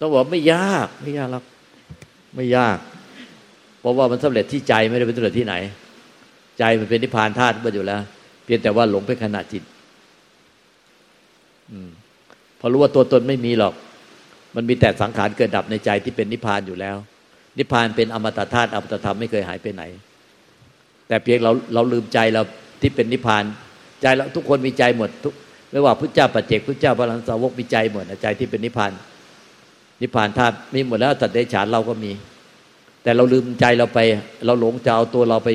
ต้องบอกไม่ยากไม่ยากหรอกไม่ยาก เพราะว่ามันสำเร็จที่ใจไม่ได้เป็นสำเร็จที่ไหน ใจมันเป็นนิพพานธาตุมาอยู่แล้ว เพียงแต่ว่าหลงไปขณะจิต อืมพอรู้ว่าตัวตนไม่มีหรอก มันมีแต่สังขารเกิดดับในใจที่เป็นนิพพานอยู่แล้ว นิพพานเป็นอมตะธาตุอมตะธรรมไม่เคยหายไปไหน แต่เพียงเราเราลืมใจเราที่เป็นนิพพาน ใจเราทุกคนมีใจหมดทุกไม่ว่าพุทธเจ้าปัจเจกพุทธเจ้าพระลันสาวกมีใจหมดใจที่เป็นนิพพาน นิพพานธาตุมีหมดแล้วสตัดเดชานเราก็มี แต่เราลืมใจเราไป เราหลงจะเอาตัวเราไป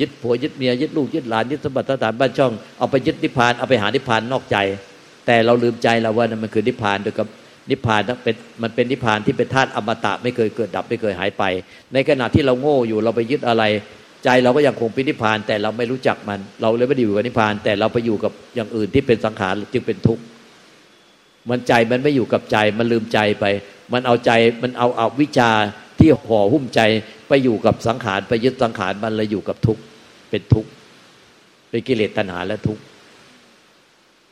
ยึดผัวยึดเมียยึดลูกยึดหลานยึดสมบัติสถานบ้านช่องเอาไปยึดนิพพานเอาไปหานิพพานนอกใจ แต่เราลืมใจเราว่านั่นมันคือนิพพานโดยกับนิพพานเป็นมันเป็นนิพพานที่เป็นธาตุอมตะไม่เคยเกิดดับไม่เคยหายไป ในขณะที่เราโง่อยู่เราไปยึดอะไร ใจเราก็ยังคงเป็นนิพพาน แต่เราไม่รู้จักมัน เราเลยไม่ได้อยู่กับนิพพาน แต่เราไปอยู่กับอย่างอื่นที่เป็นสังขารจึงเป็นทุกข์มันใจมันไม่อยู่กับใจมันลืมใจไป มันเอาใจมันเอาเอาวิชาที่ห่อหุ้มใจไปอยู่กับสังขารไปยึดสังขารมันเลยอยู่กับทุกข์เป็นทุกข์เป็นกิเลสตัณหาและทุกข์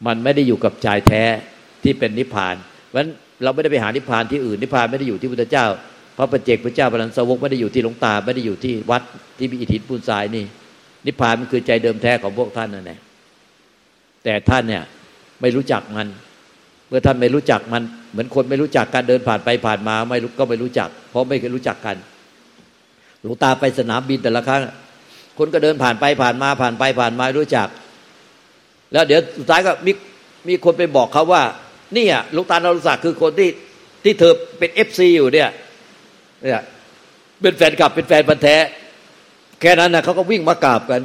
มันไม่ได้อยู่กับใจแท้ที่เป็นนิพพานเพราะฉะนั้นเราไม่ได้ไปหานิพพานที่อื่นนิพพานไม่ได้อยู่ที่พุทธเจ้า พระปัจเจกพระเจ้าพระนันสวกไม่ได้อยู่ที่หลวงตาไม่ได้อยู่ที่วัดที่มีอิทธิปูนทรายนี่ นิพพานมันคือใจเดิมแท้ของพวกท่านนั่นแหละแต่ท่านเนี่ยไม่รู้จักมัน เมื่อท่านไม่รู้จักมัน เหมือนคนไม่รู้จักการเดินผ่านไปผ่านมา ไม่ก็ไม่รู้จัก เพราะไม่เคยรู้จักกัน หลวงตาไปสนามบินแต่ละครั้งคนก็เดินผ่านไปผ่านมาผ่านไปผ่านมารู้จัก แล้วเดี๋ยวสุดท้ายก็มีมีคนไปบอกเขาว่า นี่อะหลวงตาณรงค์ศักดิ์คือคนที่ที่เธอเป็น FC อยู่เนี่ยเนี่ยเป็นแฟนกลับเป็นแฟนพันธุ์แท้ แค่นั้นนะเขาก็วิ่งมากราบกัน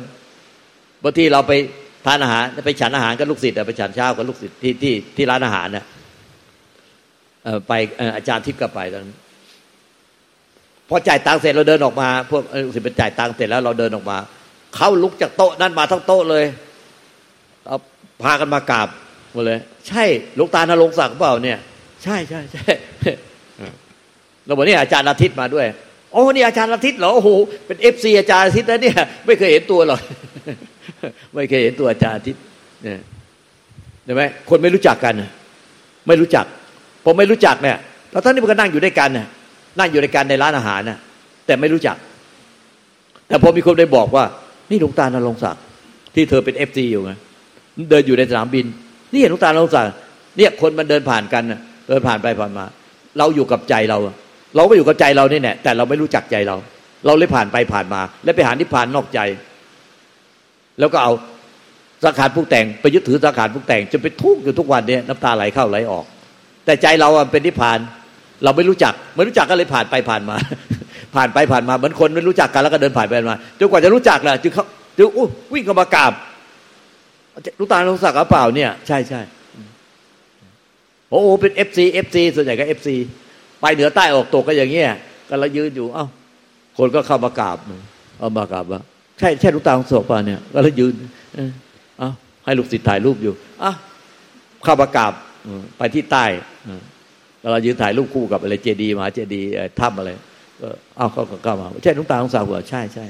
บางทีเราไป ทานอาหารไปฉันอาหารกับลูกศิษย์ไปฉันเช้ากับลูกศิษย์ที่ที่ที่ร้านอาหารน่ะไปอาจารย์ทิพย์ก็ไปตอนนั้นพอจ่ายตังค์เสร็จเราเดินออกมา พวกลูกศิษย์เป็นจ่ายตังค์เสร็จแล้วเราเดินออกมา เขาลุกจากโต๊ะนั้นมาทั้งโต๊ะเลยเอาพากันมากราบหมดเลย ใช่ลูกตาณรงศักดิ์เปล่าเนี่ย ใช่ใช่ใช่เราบอกนี่อาจารย์อาทิตย์มาด้วยโอ้นี่อาจารย์อาทิตย์เหรอโอ้โหเป็น FC อาจารย์อาทิตย์นะเนี่ย ไม่เคยเห็นตัวหรอก ไม่เคยเห็นตัวอาจารย์อาทิตย์เนี่ยเห็นไหมคนไม่รู้จักกัน ไม่รู้จักผมไม่รู้จักเนี่ยเราท่านนี่มันก็นั่งอยู่ด้วยกันน่ะนั่งอยู่ในการในร้านอาหารน่ะ แต่ไม่รู้จัก แต่พอมีคนได้บอกว่านี่หลวงตาณรงค์ศักดิ์ที่เธอเป็น FC อยู่ไงเดินอยู่ในสนามบิน นี่เห็นหลวงตาณรงค์ศักดิ์เนี่ยคนมันเดินผ่านกันเดินผ่านไปผ่านมา เราอยู่กับใจเรา เราก็อยู่กับใจเรานี่แหละแต่เราไม่รู้จักใจเรา เราเลยผ่านไปผ่านมา แล้วไปหานิพพานนอกใจ แล้วก็เอาสังขารผู้แต่งไปยึดถือสังขารผู้แต่งจนไปทุกข์อยู่ทุกวันเนี่ยน้ำตาไหลเข้าไหลออก แต่ใจเราเป็นนิพพาน เราไม่รู้จักไม่รู้จักก็เลยผ่านไปผ่านมา ผ่านไปผ่านมาเหมือนคนไม่รู้จักกันแล้วก็เดินผ่านไปมาจนกว่าจะรู้จักแหละจึงเขาจึงอู้วิ่งเข้ามากราบรู้ตาลงศักหรือเปล่าเนี่ยใช่ใช่โอ้โหเป็นเอฟซีเอฟซีส่วนใหญ่ก็เอฟซีไปเหนือใต้ออกตกก็อย่างเงี้ยก็เรายืนอยู่ เอ้าคนก็เข้ามากราบเอามากราบว่า ช่ใช่ลูกตาของศพป่ะเนี่ยก็เรายืนเอ้าให้ลูกศิษย์ถ่ายรูปอยู่อะข้ามากาบไปที่ใต้เรายืนถ่ายรูปคู่กับอะไรเจดีมาเจดีถ้ำอะไรก็เอาเขาก็เข้ามาใช่ลุงตาลุงสาวหัวใช่ใช่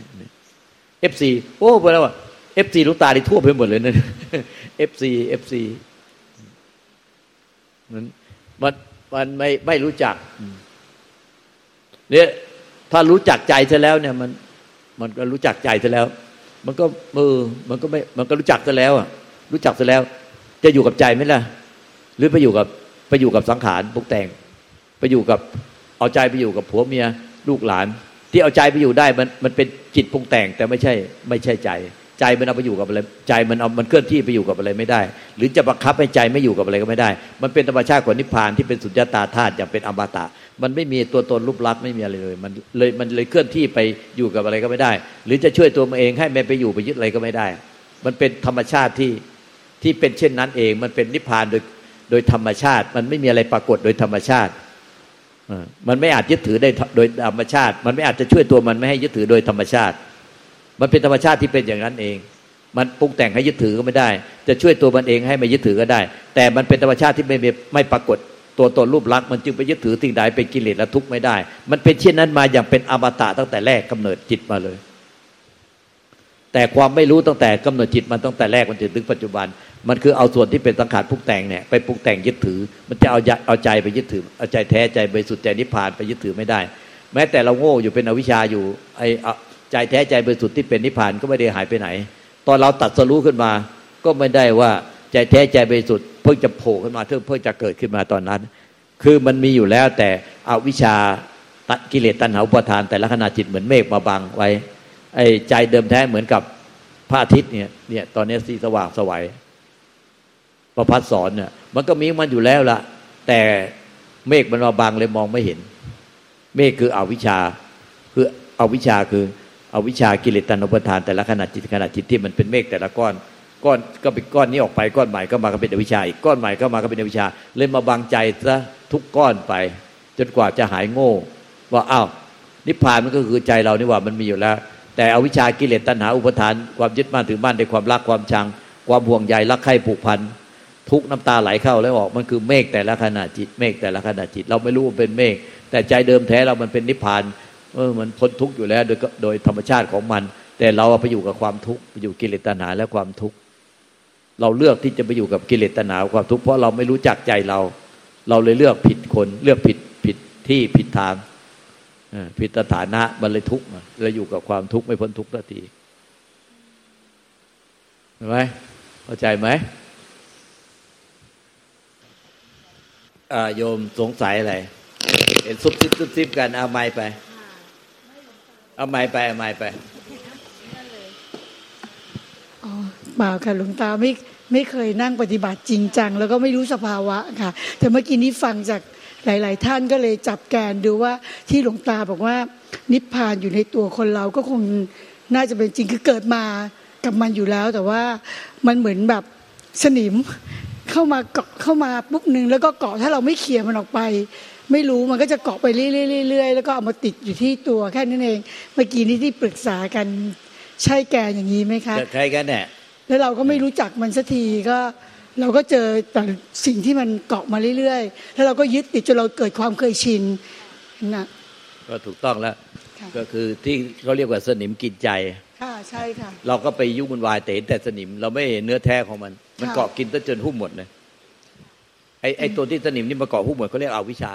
เอฟซีโอ้ไปแล้วเอฟซีลุงตาที่ทั่วไปหมดเลยนั่นเอฟซีเอฟซีมันมันมันไม่ไม่รู้จักเนี่ยถ้ารู้จักใจซะแล้วเนี่ยมัน มันก็รู้จักใจซะแล้ว มันก็มือมันก็ไม่มันก็รู้จักซะแล้วอะรู้จักซะแล้ว จะอยู่กับใจไหมล่ะ หรือไปอยู่กับไปอยู่กับสังขารปรุงแต่ง ไปอยู่กับเอาใจไปอยู่กับผัวเมียลูกหลาน ที่เอาใจไปอยู่ได้มันมันเป็นจิตปรุงแต่ง แต่ไม่ใช่ ไม่ใช่ใจ ใจมันเอาไปอยู่กับอะไรใจมันเอามันเคลื่อนที่ไปอยู่กับอะไรไม่ได้ หรือจะบังคับให้ใจไม่อยู่กับอะไรก็ไม่ได้ มันเป็นธรรมชาติของนิพพานที่เป็นสุญญตาธาตุอย่างเป็นอมตะ มันไม่มีตัวตนรูปลักษณ์ไม่มีอะไรเลย มันเลยมันเลยเคลื่อนที่ไปอยู่กับอะไรก็ไม่ได้ หรือจะช่วยตัวมันเองให้มันไปอยู่ไปยึดอะไรก็ไม่ได้ มันเป็นธรรมชาติที่ที่เป็นเช่นนั้นเอง มันเป็นนิพพานโดยโดยธรรมชาติ มันไม่มีอะไรปรากฏโดยธรรมชาติมันไม่อาจยึดถือได้โดยธรรมชาติ มันไม่อาจจะช่วยตัวมันไม่ให้ยึดถือโดยธรรมชาติ มันเป็นธรรมชาติที่เป็นอย่างนั้นเอง มันปรุงแต่งให้ยึดถือก็ไม่ได้ จะช่วยตัวมันเองให้ไม่ยึดถือก็ได้ แต่มันเป็นธรรมชาติที่ไม่ไม่ปรากฏ ตัวตนรูปลักษณ์มันจึงไปยึดถือสิ่งใดเป็นกิเลสและทุกข์ไม่ได้ มันเป็นเช่นนั้นมาอย่างเป็นอมตะตั้งแต่แรกกำเนิดจิตมาเลย แต่ความไม่รู้ตั้งแต่กำเนิดจิตมันตั้งแต่แรกมันถึงปัจจุบัน มันคือเอาส่วนที่เป็นสังขารปรุงแต่งเนี่ยไปปรุงแต่งยึดถือ มันจะเอาเอาใจไปยึดถือเอาใจแท้ใจบริสุทธิ์ใจนิพพานไปยึดถือไม่ได้ แม้แต่เราโง่อยู่เป็นอวิชชาอยู่ไอใจแท้ใจบริสุทธิ์ที่เป็นนิพพานก็ไม่ได้หายไปไหน ตอนเราตัดสรู้ขึ้นมาก็ไม่ได้ว่า ใจแท้ใจบริสุทธิ์เพิ่งจะโผล่ขึ้นมาเพิ่งจะเกิดขึ้นมาตอนนั้น คือมันมีอยู่แล้วแต่อวิชชาตัดกิเลสตัณหาอุปทาน แต่ละขณะจิตเหมือนเมฆมาบังไว้ไอ้ใจเดิมแท้เหมือนกับพระอาทิตย์เนี่ยเนี่ยตอนนี้สีสว่างสวัยประพัดสอนเนี่ยมันก็มีมันอยู่แล้วละแต่เมฆมันมาบังเลยมองไม่เห็น เมฆคืออวิชชาคืออวิชชาคืออวิชชากิเลสตัณหาอุปทาน แต่ละขณะจิตขณะจิตที่มันเป็นเมฆแต่ละก้อน ก้อนก็เป็นก้อนนี้ออกไปก้อนใหม่ก็มาก็เป็นอวิชชาอีกก้อนใหม่ก็มาก็เป็นอวิชชาเลยมาบังใจซะทุกก้อนไป จนกว่าจะหายโง่ ว่าอ้าวนิพพานมันก็คือใจเรานี่ว่ามันมีอยู่แล้ว แต่อวิชากิเลสตัณหาอุปทาน ความยึดมั่นถือมั่นในความรักความชัง ความห่วงใยรักใคร่ผูกพันทุกน้ำตาไหลเข้าแล้วออกมันคือเมฆแต่ละขณะจิต เมฆแต่ละขณะจิต เราไม่รู้ว่าเป็นเมฆแต่ใจเดิมแท้เรามันเป็นนิพพานเออมันพ้นทุกข์อยู่แล้วโดยโดยธรรมชาติของมัน แต่เราไปอยู่กับความทุกข์ไปอยู่กิเลสตัณหาและความทุกข์ เราเลือกที่จะไปอยู่กับกิเลสตัณหาความทุกข์เพราะเราไม่รู้จักใจเรา เราเลยเลือกผิดคนเลือกผิดผิดที่ผิดทางผิดสถานะมันเลยทุกข์เลยอยู่กับความทุกข์ไม่พ้นทุกข์สักทีเห็นไหมเข้าใจไหมโยมสงสัยอะไรเห็นซุบซิบซุบซิบกันเอาไม้ไป เอาไม้ไปเอาไม้ไปอ๋อ เปล่าค่ะหลวงตาไม่ไม่เคยนั่งปฏิบัติจริงจัง แล้วก็ไม่รู้สภาวะค่ะ แต่เมื่อกี้นี้ฟังจากหลาย ๆ ท่านก็เลยจับแกนดูว่าที่หลวงตาบอกว่า นิพพานอยู่ในตัวคนเราก็คงน่าจะเป็นจริงคือเกิดมากับมันอยู่แล้ว แต่ว่ามันเหมือนแบบสนิมเข้ามาเกาะเข้ามาปุ๊บหนึ่งแล้วก็เกาะถ้าเราไม่เขี่ยมันออกไป ไม่รู้มันก็จะเกาะไปเรื่อยๆแล้วก็เอามาติดอยู่ที่ตัวแค่นั้นเอง เมื่อกี้นี้ที่ปรึกษากันใช่แกอย่างนี้ไหมคะใช่กันแน่ แล้วเราก็ไม่รู้จักมันสักทีก็เราก็เจอแต่สิ่งที่มันเกาะมาเรื่อยๆ แล้วเราก็ยึดติดจนเราเกิดความเคยชินนะก็ถูกต้องแล้ว ก็คือที่เขาเรียกว่าสนิมกินใจ ค่ะใช่ค่ะ เราก็ไปยุ่งวุ่นวายแต่เห็นแต่สนิม เราไม่เห็นเนื้อแท้ของมัน มันเกาะกินจนหุ้มหมดเลยไอ้ไอ้ตัวที่สนิมนี่มาเกาะหุ้มหมดเขาเรียกเอาวิชา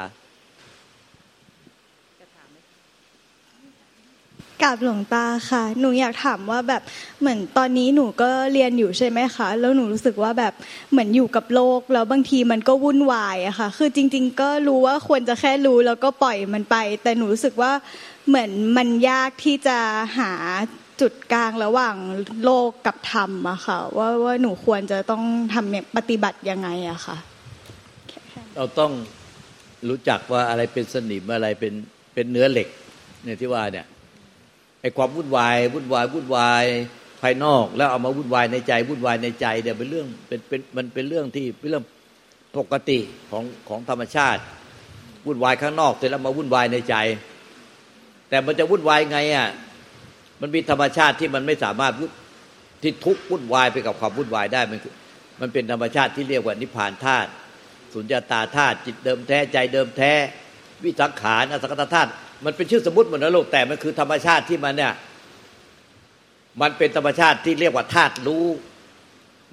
กับหลวงตาค่ะ หนูอยากถามว่าแบบเหมือนตอนนี้หนูก็เรียนอยู่ใช่ไหมคะ แล้วหนูรู้สึกว่าแบบเหมือนอยู่กับโลก แล้วบางทีมันก็วุ่นวายอะค่ะ คือจริง ๆ ก็รู้ว่าควรจะแค่รู้แล้วก็ปล่อยมันไป แต่หนูรู้สึกว่าเหมือนมันยากที่จะหาจุดกลางระหว่างโลกกับธรรมอะค่ะ ว่าว่าหนูควรจะต้องทำปฏิบัติยังไงอะค่ะ เราต้องรู้จักว่าอะไรเป็นสนิมอะไรเป็นเป็นเนื้อเหล็กเนี่ยที่ว่าเนี่ย ไอ้ความวุ่นวายวุ่นวายวุ่นวายภายนอก แล้วเอามาวุ่นวายในใจวุ่นวายในใจเดี๋ยวเป็นเรื่องเป็นเป็นมันเป็นเรื่องที่เป็นเรื่องปกติของของธรรมชาติ วุ่นวายข้างนอกเสร็จแล้วมาวุ่นวายในใจ แต่มันจะวุ่นวายไงอะมันมีธรรมชาติที่มันไม่สามารถที่ทุกวุ่นวายไปกับความวุ่นวายได้มันมันเป็นธรรมชาติที่เรียกว่านิพพานธาตุสุญญตาธาตุจิตเดิมแท้ใจเดิมแท้ วิสังขารอสังขตธาตุ มันเป็นชื่อสมมติหมดนะลูกแต่มันคือธรรมชาติที่มันเนี่ย มันเป็นธรรมชาติที่เรียกว่าธาตุรู้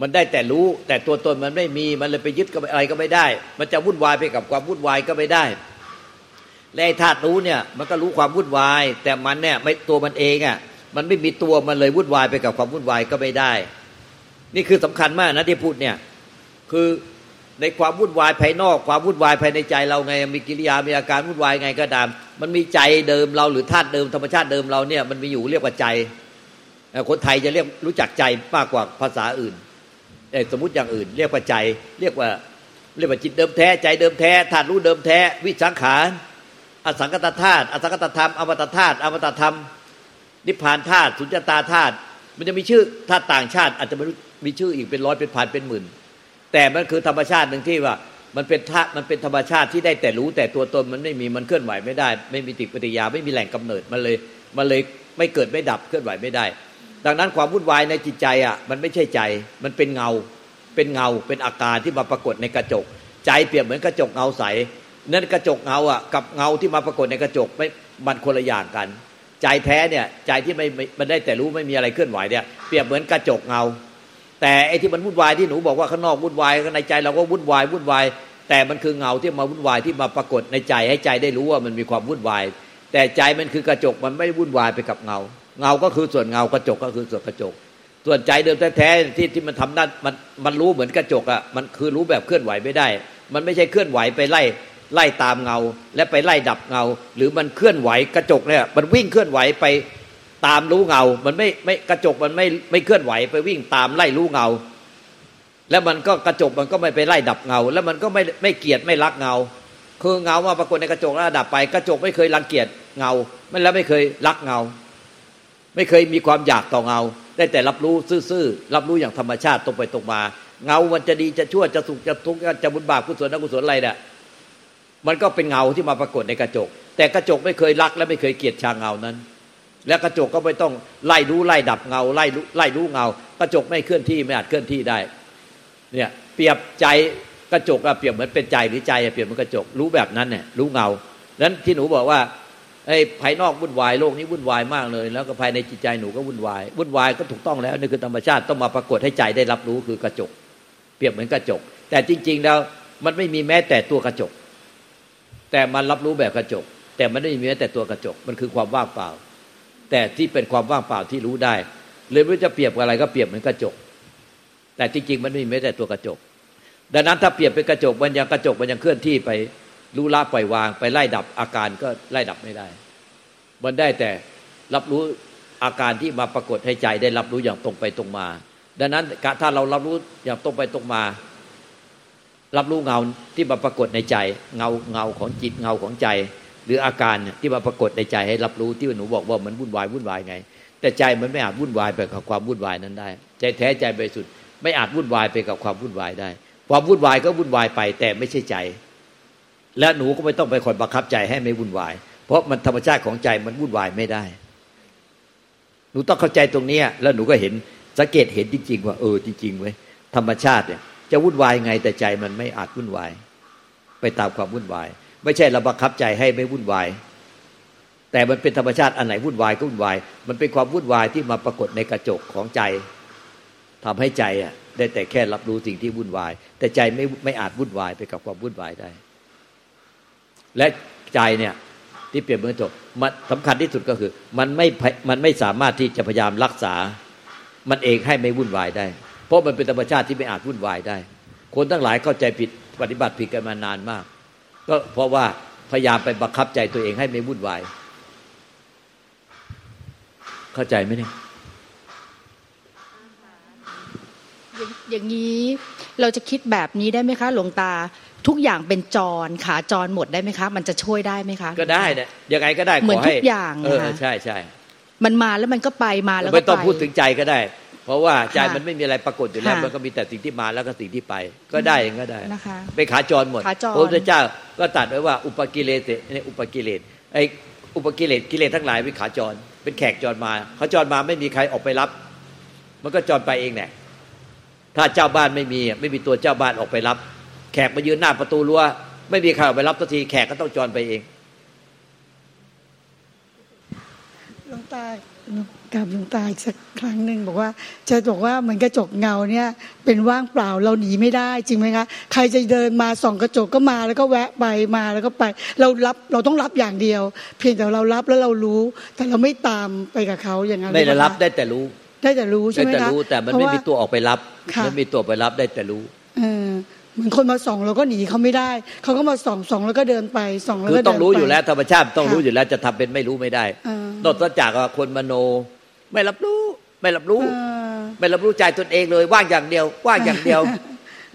มันได้แต่รู้ แต่ตัวตนมันไม่มีมันเลยไปยึดกับอะไรก็ไม่ได้ มันจะวุ่นวายไปกับความวุ่นวายก็ไม่ได้และไอ้ธาตุรู้เนี่ย มันก็รู้ความวุ่นวาย แต่มันเนี่ยไม่ตัวมันเองอะมันไม่มีตัวมันเลยวุ่นวายไปกับความวุ่นวายก็ไม่ได้ นี่คือสำคัญมากนะที่พูดเนี่ย คือ ในความวุ่นวายภายนอก ความวุ่นวายภายในใจเราไงมีกิริยามีอาการวุ่นวายไงก็ตาม มันมีใจเดิมเราหรือธาตุเดิมธรรมชาติเดิมเราเนี่ยมันมีอยู่เรียกว่าใจคนไทยจะเรียกรู้จักใจมากกว่าภาษาอื่นสมมติอย่างอื่น เรียกว่าใจ เรียกว่าเรียกว่าจิตเดิมแท้ใจเดิมแท้ธาตุรู้เดิมแท้ วิสังขารอสังกตธาตุอสังกตธรรมอมตะธาตุอมตะธรรม นิพพานธาตุสุญญตาธาตุมันจะมีชื่อธาตุต่างชาติ อาจจะไม่มีชื่ออีกเป็นร้อยเป็นพันเป็นหมื่น แต่มันคือธรรมชาติหนึ่งที่ว่า มันเป็นธาตุมันเป็นธรรมชาติที่ได้แต่รู้แต่ตัวตนมันไม่มีมันเคลื่อนไหวไม่ได้ ไม่มีติปฏิยาไม่มีแหล่งกำเนิดมันเลยมันเลยไม่เกิดไม่ดับเคลื่อนไหวไม่ได้ ดังนั้นความวุ่นวายในจิตใจอะมันไม่ใช่ใจมันเป็นเงา เป็นเงาเป็นอาการที่มาปรากฏในกระจก ใจเปรียบเหมือนกระจกเงาใสนั่นกระจกเงาอะกับเงาที่มาปรากฏในกระจกไม่มันคนละอย่างกัน ใจแท้เนี่ยใจที่ไม่มันได้แต่รู้ไม่มีอะไรเคลื่อนไหวเนี่ยเปรียบเหมือนกระจกเงา แต่ไอ้ที่มันวุ่นวายที่หนูบอกว่าข้างนอกวุ่นวายในใจเราก็วุ่นวายวุ่นวาย แต่มันคือเงาที่มาวุ่นวายที่มาปรากฏในใจให้ใจได้รู้ว่ามันมีความวุ่นวาย แต่ใจมันคือกระจกมันไม่วุ่นวายไปกับเงา เงาก็คือส่วนเงากระจกก็คือส่วนกระจก ส่วนใจเดิมแท้ๆที่ที่มันทำนั่นมันมันรู้เหมือนกระจกอะมันคือรู้แบบเคลื่อนไหวไม่ได้ มันไม่ใช่เคลื่อนไหวไปไล่ไล่ตามเงา และไปไล่ดับเงา หรือมันเคลื่อนไหวกระจกเนี่ยมันวิ่งเคลื่อนไหวไป ตามรู้เงา มันไม่ไม่กระจกมันไม่ไม่เคลื่อนไหวไปวิ่งตามไล่รู้เงา แล้วมันก็กระจกมันก็ไม่ไปไล่ดับเงา แล้วมันก็ไม่ไม่เกลียดไม่รักเงา คือเงามาปรากฏในกระจกแล้วดับไป กระจกไม่เคยรังเกียจเงาไม่แล้วไม่เคยรักเงา ไม่เคยมีความอยากต่อเงา ได้แต่รับรู้ซื่อๆรับรู้อย่างธรรมชาติตรงไปตรงมา เงามันจะดีจะชั่วจะสุขจะทุกข์จะบุญบาปกุศลอกุศลอะไรเนี่ยมันก็เป็นเงาที่มาปรากฏในกระจก แต่กระจกไม่เคยรักและไม่เคยเกลียดชางเงานั้น และกระจกก็ไม่ต้องไล่รู้ไล่ดับเงาไล่ไล่รู้เงา กระจกไม่เคลื่อนที่ไม่อาจเคลื่อนที่ได้เนี่ยเปรียบใจกระจกอะเปรียบเหมือนเป็นใจหรือใจเปรียบเหมือนกระจกรู้แบบนั้นเนี่ยรู้เงานั้นที่หนูบอกว่าไอ้ภายนอกวุ่นวายโลกนี้วุ่นวายมากเลย แล้วก็ภายในจิตใจหนูก็วุ่นวายวุ่นวายก็ถูกต้องแล้วนี่คือธรรมชาติต้องมาปรากฏให้ใจได้รับรู้คือกระจก เปรียบเหมือนกระจก แต่จริง ๆ แล้วมันไม่มีแม้แต่ตัวกระจก แต่มันรับรู้แบบกระจก แต่มันไม่มีแม้แต่ตัวกระจก มันคือความว่างเปล่า แต่ที่เป็นความว่างเปล่าที่รู้ได้เลยไม่จะเปรียบอะไรก็เปรียบเหมือนกระจก แต่จริงๆมันไม่มีแม้แต่ตัวกระจก ดังนั้นถ้าเปรียบเป็นกระจกมันยังกระจกมันยังเคลื่อนที่ไปรู้ละปล่อยวาง ไปไล่ดับอาการก็ไล่ดับไม่ได้ มันได้แต่รับรู้อาการที่มาปรากฏให้ใจได้รับรู้อย่างตรงไปตรงมา ดังนั้นถ้าเรารับรู้อย่างตรงไปตรงมา รับรู้เงาที่มาปรากฏในใจ เงาเงาของจิตเงาของใจ หรืออาการที่มาปรากฏในใจให้รับรู้ที่หนูบอกว่ามันวุ่นวายวุ่นวายไง แต่ใจมันไม่อาจวุ่นวายไปกับความวุ่นวายนั้นได้ ใจแท้ใจบริสุทธิ์ไม่อาจวุ่นวายไปกับความวุ่นวายได้ ความวุ่นวายก็วุ่นวายไปแต่ไม่ใช่ใจ และหนูก็ไม่ต้องไปคอยบังคับใจให้ไม่วุ่นวาย เพราะมันธรรมชาติของใจมันวุ่นวายไม่ได้ หนูต้องเข้าใจตรงนี้แล้วหนูก็เห็นสังเกตเห็นจริง ๆ ว่าเออจริงๆเว้ยธรรมชาติเนี่ยจะวุ่นวายไงแต่ใจมันไม่อาจวุ่นวาย ไปตามความวุ่นวาย ไม่ใช่เราบังคับใจให้ไม่วุ่นวาย แต่มันเป็นธรรมชาติอันไหนวุ่นวายก็วุ่นวาย มันเป็นความวุ่นวายที่มาปรากฏในกระจกของใจทำให้ใจอะได้แต่แค่รับรู้สิ่งที่วุ่นวาย แต่ใจไม่ไม่อาจวุ่นวายไปกับความวุ่นวายได้ และใจเนี่ยที่เปรียบเหมือนจบมันสำคัญที่สุดก็คือ มันไม่มันไม่สามารถที่จะพยายามรักษา มันเองให้ไม่วุ่นวายได้ เพราะมันเป็นธรรมชาติที่ไม่อาจวุ่นวายได้ คนทั้งหลายเข้าใจผิดปฏิบัติผิดกันมานานมาก ก็เพราะว่าพยายามไปบังคับใจตัวเองให้ไม่วุ่นวาย เข้าใจไหมเนี่ยอย่างนี้เราจะคิดแบบนี้ได้ไหมคะ หลวงตาทุกอย่างเป็นจรขาจรหมดได้ไหมคะ มันจะช่วยได้ไหมคะ ก็ได้เนี่ยยังไงก็ได้เหมือนขให้ทุกอย่างเออนะคะใช่ใช่มันมาแล้วมันก็ไปมาแล้วก็ไปไม่ต้องพูดถึงใจก็ได้ เพราะว่าใจค่ะมันไม่มีอะไรปรากฏอยู่แล้วค่ะมันก็มีแต่สิ่งที่มาแล้วก็สิ่งที่ไป ก็ได้อย่างก็ได้นะคะเป็นขาจรหมดขาจรพระพุทธเจ้าก็ตรัดไว้ว่าอุปกิเลสเนี่ยอุปกิเลสไอ้อุปกิเลสกิเลสทั้งหลายเป็นขาจร เป็นแขกจรมาเขาจรมาไม่มีใครออกไปรับ มันก็จรไปเองแหละถ้าเจ้าบ้านไม่มีไม่มีตัวเจ้าบ้านออกไปรับ แขกมายืนหน้าประตูรั้วไม่มีใครออกไปรับทันทีแขกก็ต้องจรไปเองหลวงตา กับหลวงตาอีกสักครั้งหนึ่งบอกว่าจะบอกว่าเหมือนกระจกเงาเนี่ยเป็นว่างเปล่าเราหนีไม่ได้จริงไหมคะใครจะเดินมาส่องกระจกก็มาแล้วก็แวะไปมาแล้วก็ไป เรารับเราต้องรับอย่างเดียว เพียงแต่เรารับแล้วเรารู้ แต่เราไม่ตามไปกับเขาอย่างนั้นไม่ได้หอเปล่ารับคะได้แต่รู้ ได้แต่รู้ใช่ได้ไหมแต่คะรู้แต่มันเพราะไม่ว่ามีตัวออกไปรับค่ะไม่มีตัวไปรับได้แต่รู้เออเหมือนคนมาส่องเราก็หนีเขาไม่ได้เขาก็มาส่องส่องแล้วก็เดินไปส่องแล้วคือก็เดินไปต้องรู้อยู่แล้วธรรมชาติต้องค่ะรู้อยู่แล้วจะทำเป็นไม่รู้ไม่ได้เออนอกจากว่าคนมโน ไม่รับรู้ ไม่รับรู้เออไม่รับรู้ใจตนเองเลย ว่างอย่างเดียว ว่างอย่างเดียว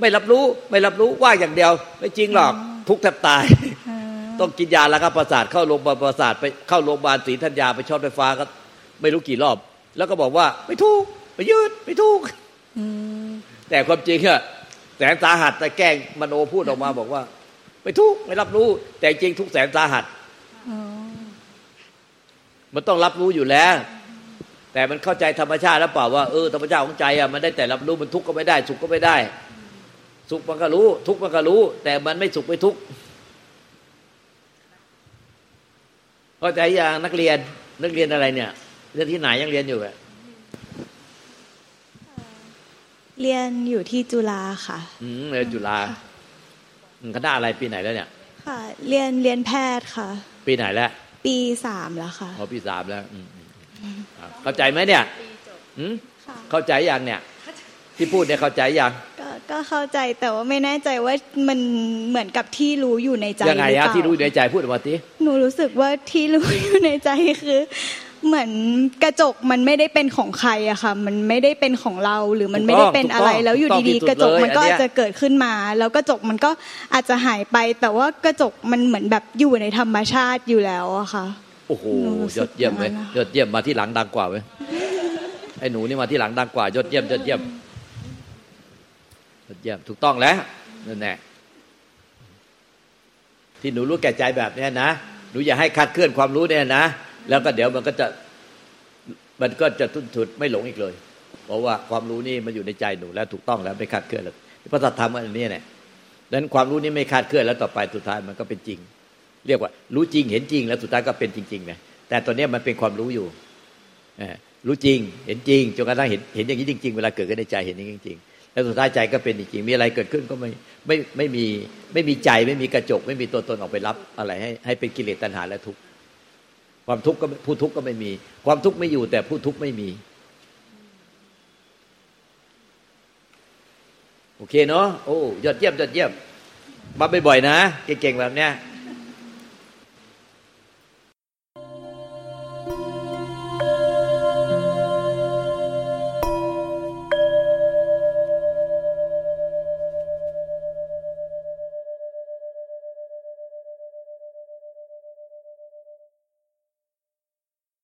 ไม่รับรู้ ไม่รับรู้ ว่างอย่างเดียว ไม่จริงหรอก ทุกข์แทบตายเออต้องกินยาแล้วก็ประสาทเข้าโรงพยาบาลประสาทไปเข้าโรงพยาบาลศรีธัญญาไปช็อตไฟฟ้าก็ไม่รู้กี่รอบ แล้วก็บอกว่าไม่ถูกไม่ยืดไม่ถูกอืมแต่ความจริงอะแสนสาหัสแต่แกล้งมโนพูดออกมาบอกว่า ไม่ทุกข์ไม่รับรู้ แต่จริงทุกแสนสาหัสอ๋อมันต้องรับรู้อยู่แล้ว แต่มันเข้าใจธรรมชาติแล้วเปล่าว่าเออธรรมชาติของใจอะมันได้แต่รับรู้มันทุกข์ก็ไม่ได้ สุขก็ไม่ได้ สุขมันก็รู้ ทุกข์มันก็รู้ แต่มันไม่สุขไม่ทุกข์เข้าใจอย่างนักเรียนนักเรียนอะไรเนี่ยเรียนที่ไหนยังเรียนอยู่อะเรียนอยู่ที่จุฬาค่ะ อืมเรียนจุฬาอืมคณะอะไรปีไหนแล้วเนี่ย ค่ะ เรียนเรียนแพทย์ค่ะ ปีไหนแล้ว ปีสามแล้วค่ะพอปีสามแล้ว อืมอืมอืมอะ เข้าใจไหมเนี่ยอืมค่ะเข้าใจยังเนี่ย ที่พูดเนี่ยเข้าใจยังก็ก็เข้าใจแต่ว่าไม่แน่ใจว่ามันเหมือนกับที่รู้อยู่ในใจยังไงหรือฮะเปล่าที่รู้ในใจพูดออกมาทีหนูรู้สึกว่าที่รู้อยู่ในใจคือ เหมือนกระจกมันไม่ได้เป็นของใครอะค่ะ มันไม่ได้เป็นของเราหรือมันไม่ได้เป็นอะไร แล้วอยู่ดีๆกระจกมันก็อาจจะเกิดขึ้นมา แล้วกระจกมันก็อาจจะหายไป แต่ว่ากระจกมันเหมือนแบบอยู่ในธรรมชาติอยู่แล้วอะค่ะ โอ้โหหนูรู้สึยกอดเยี่ยมเลยอย่างนั้นนะยอดเยี่ยมมาที่หลังดังกว่าเว้ยไอ้หนูนี่มาที่หลังดังกว่ายอดเยี่ยมยอดเยี่ยมยอดเยี่ยมถูกต้องแล้วนั่นแหละที่หนูรู้แก่ใจแบบเนี้ยนะหนูอย่าให้คลาดเคลื่อนความรู้เนี่ยนะแล้วก็เดี๋ยวมันก็จะมันก็จะทุ่นทุดไม่หลงอีกเลย เพราะว่าความรู้นี่มันอยู่ในใจหนูแล้วถูกต้องแล้วไม่คลาดเคลื่อนแล้วพระสัทธรรมอันนี้เนี่ยดังนั้นความรู้นี้ไม่คลาดเคลื่อนแล้วต่อไปสุดท้ายมันก็เป็นจริง เรียกว่ารู้จริงเห็นจริง แล้วสุดท้ายก็เป็นจริงๆไงแต่ตอนนี้มันเป็นความรู้อยู่รู้จริงเห็นจริงจนกระทั่งเห็นเห็นอย่างนี้จริงๆเวลาเกิดขึ้นในใจเห็นอย่างนี้จริงๆแล้วสุดท้ายใจก็เป็นจริงๆมีอะไรเกิดขึ้นก็ไม่ไม่ไม่มีไม่มีใจไม่มีกระจก ไม่มีตัวตนออกไปรับอะไรให้ให้เป็นกิเลสตัณหาและทุกข์ความทุกข์ก็ผู้ทุกข์ก็ไม่มี ความทุกข์ไม่อยู่แต่ผู้ทุกข์ไม่มีโอเคเนาะโอ้ยอดเยี่ยมยอดเยี่ยมมาบ่อยๆนะ เก่งๆแบบเนี้ย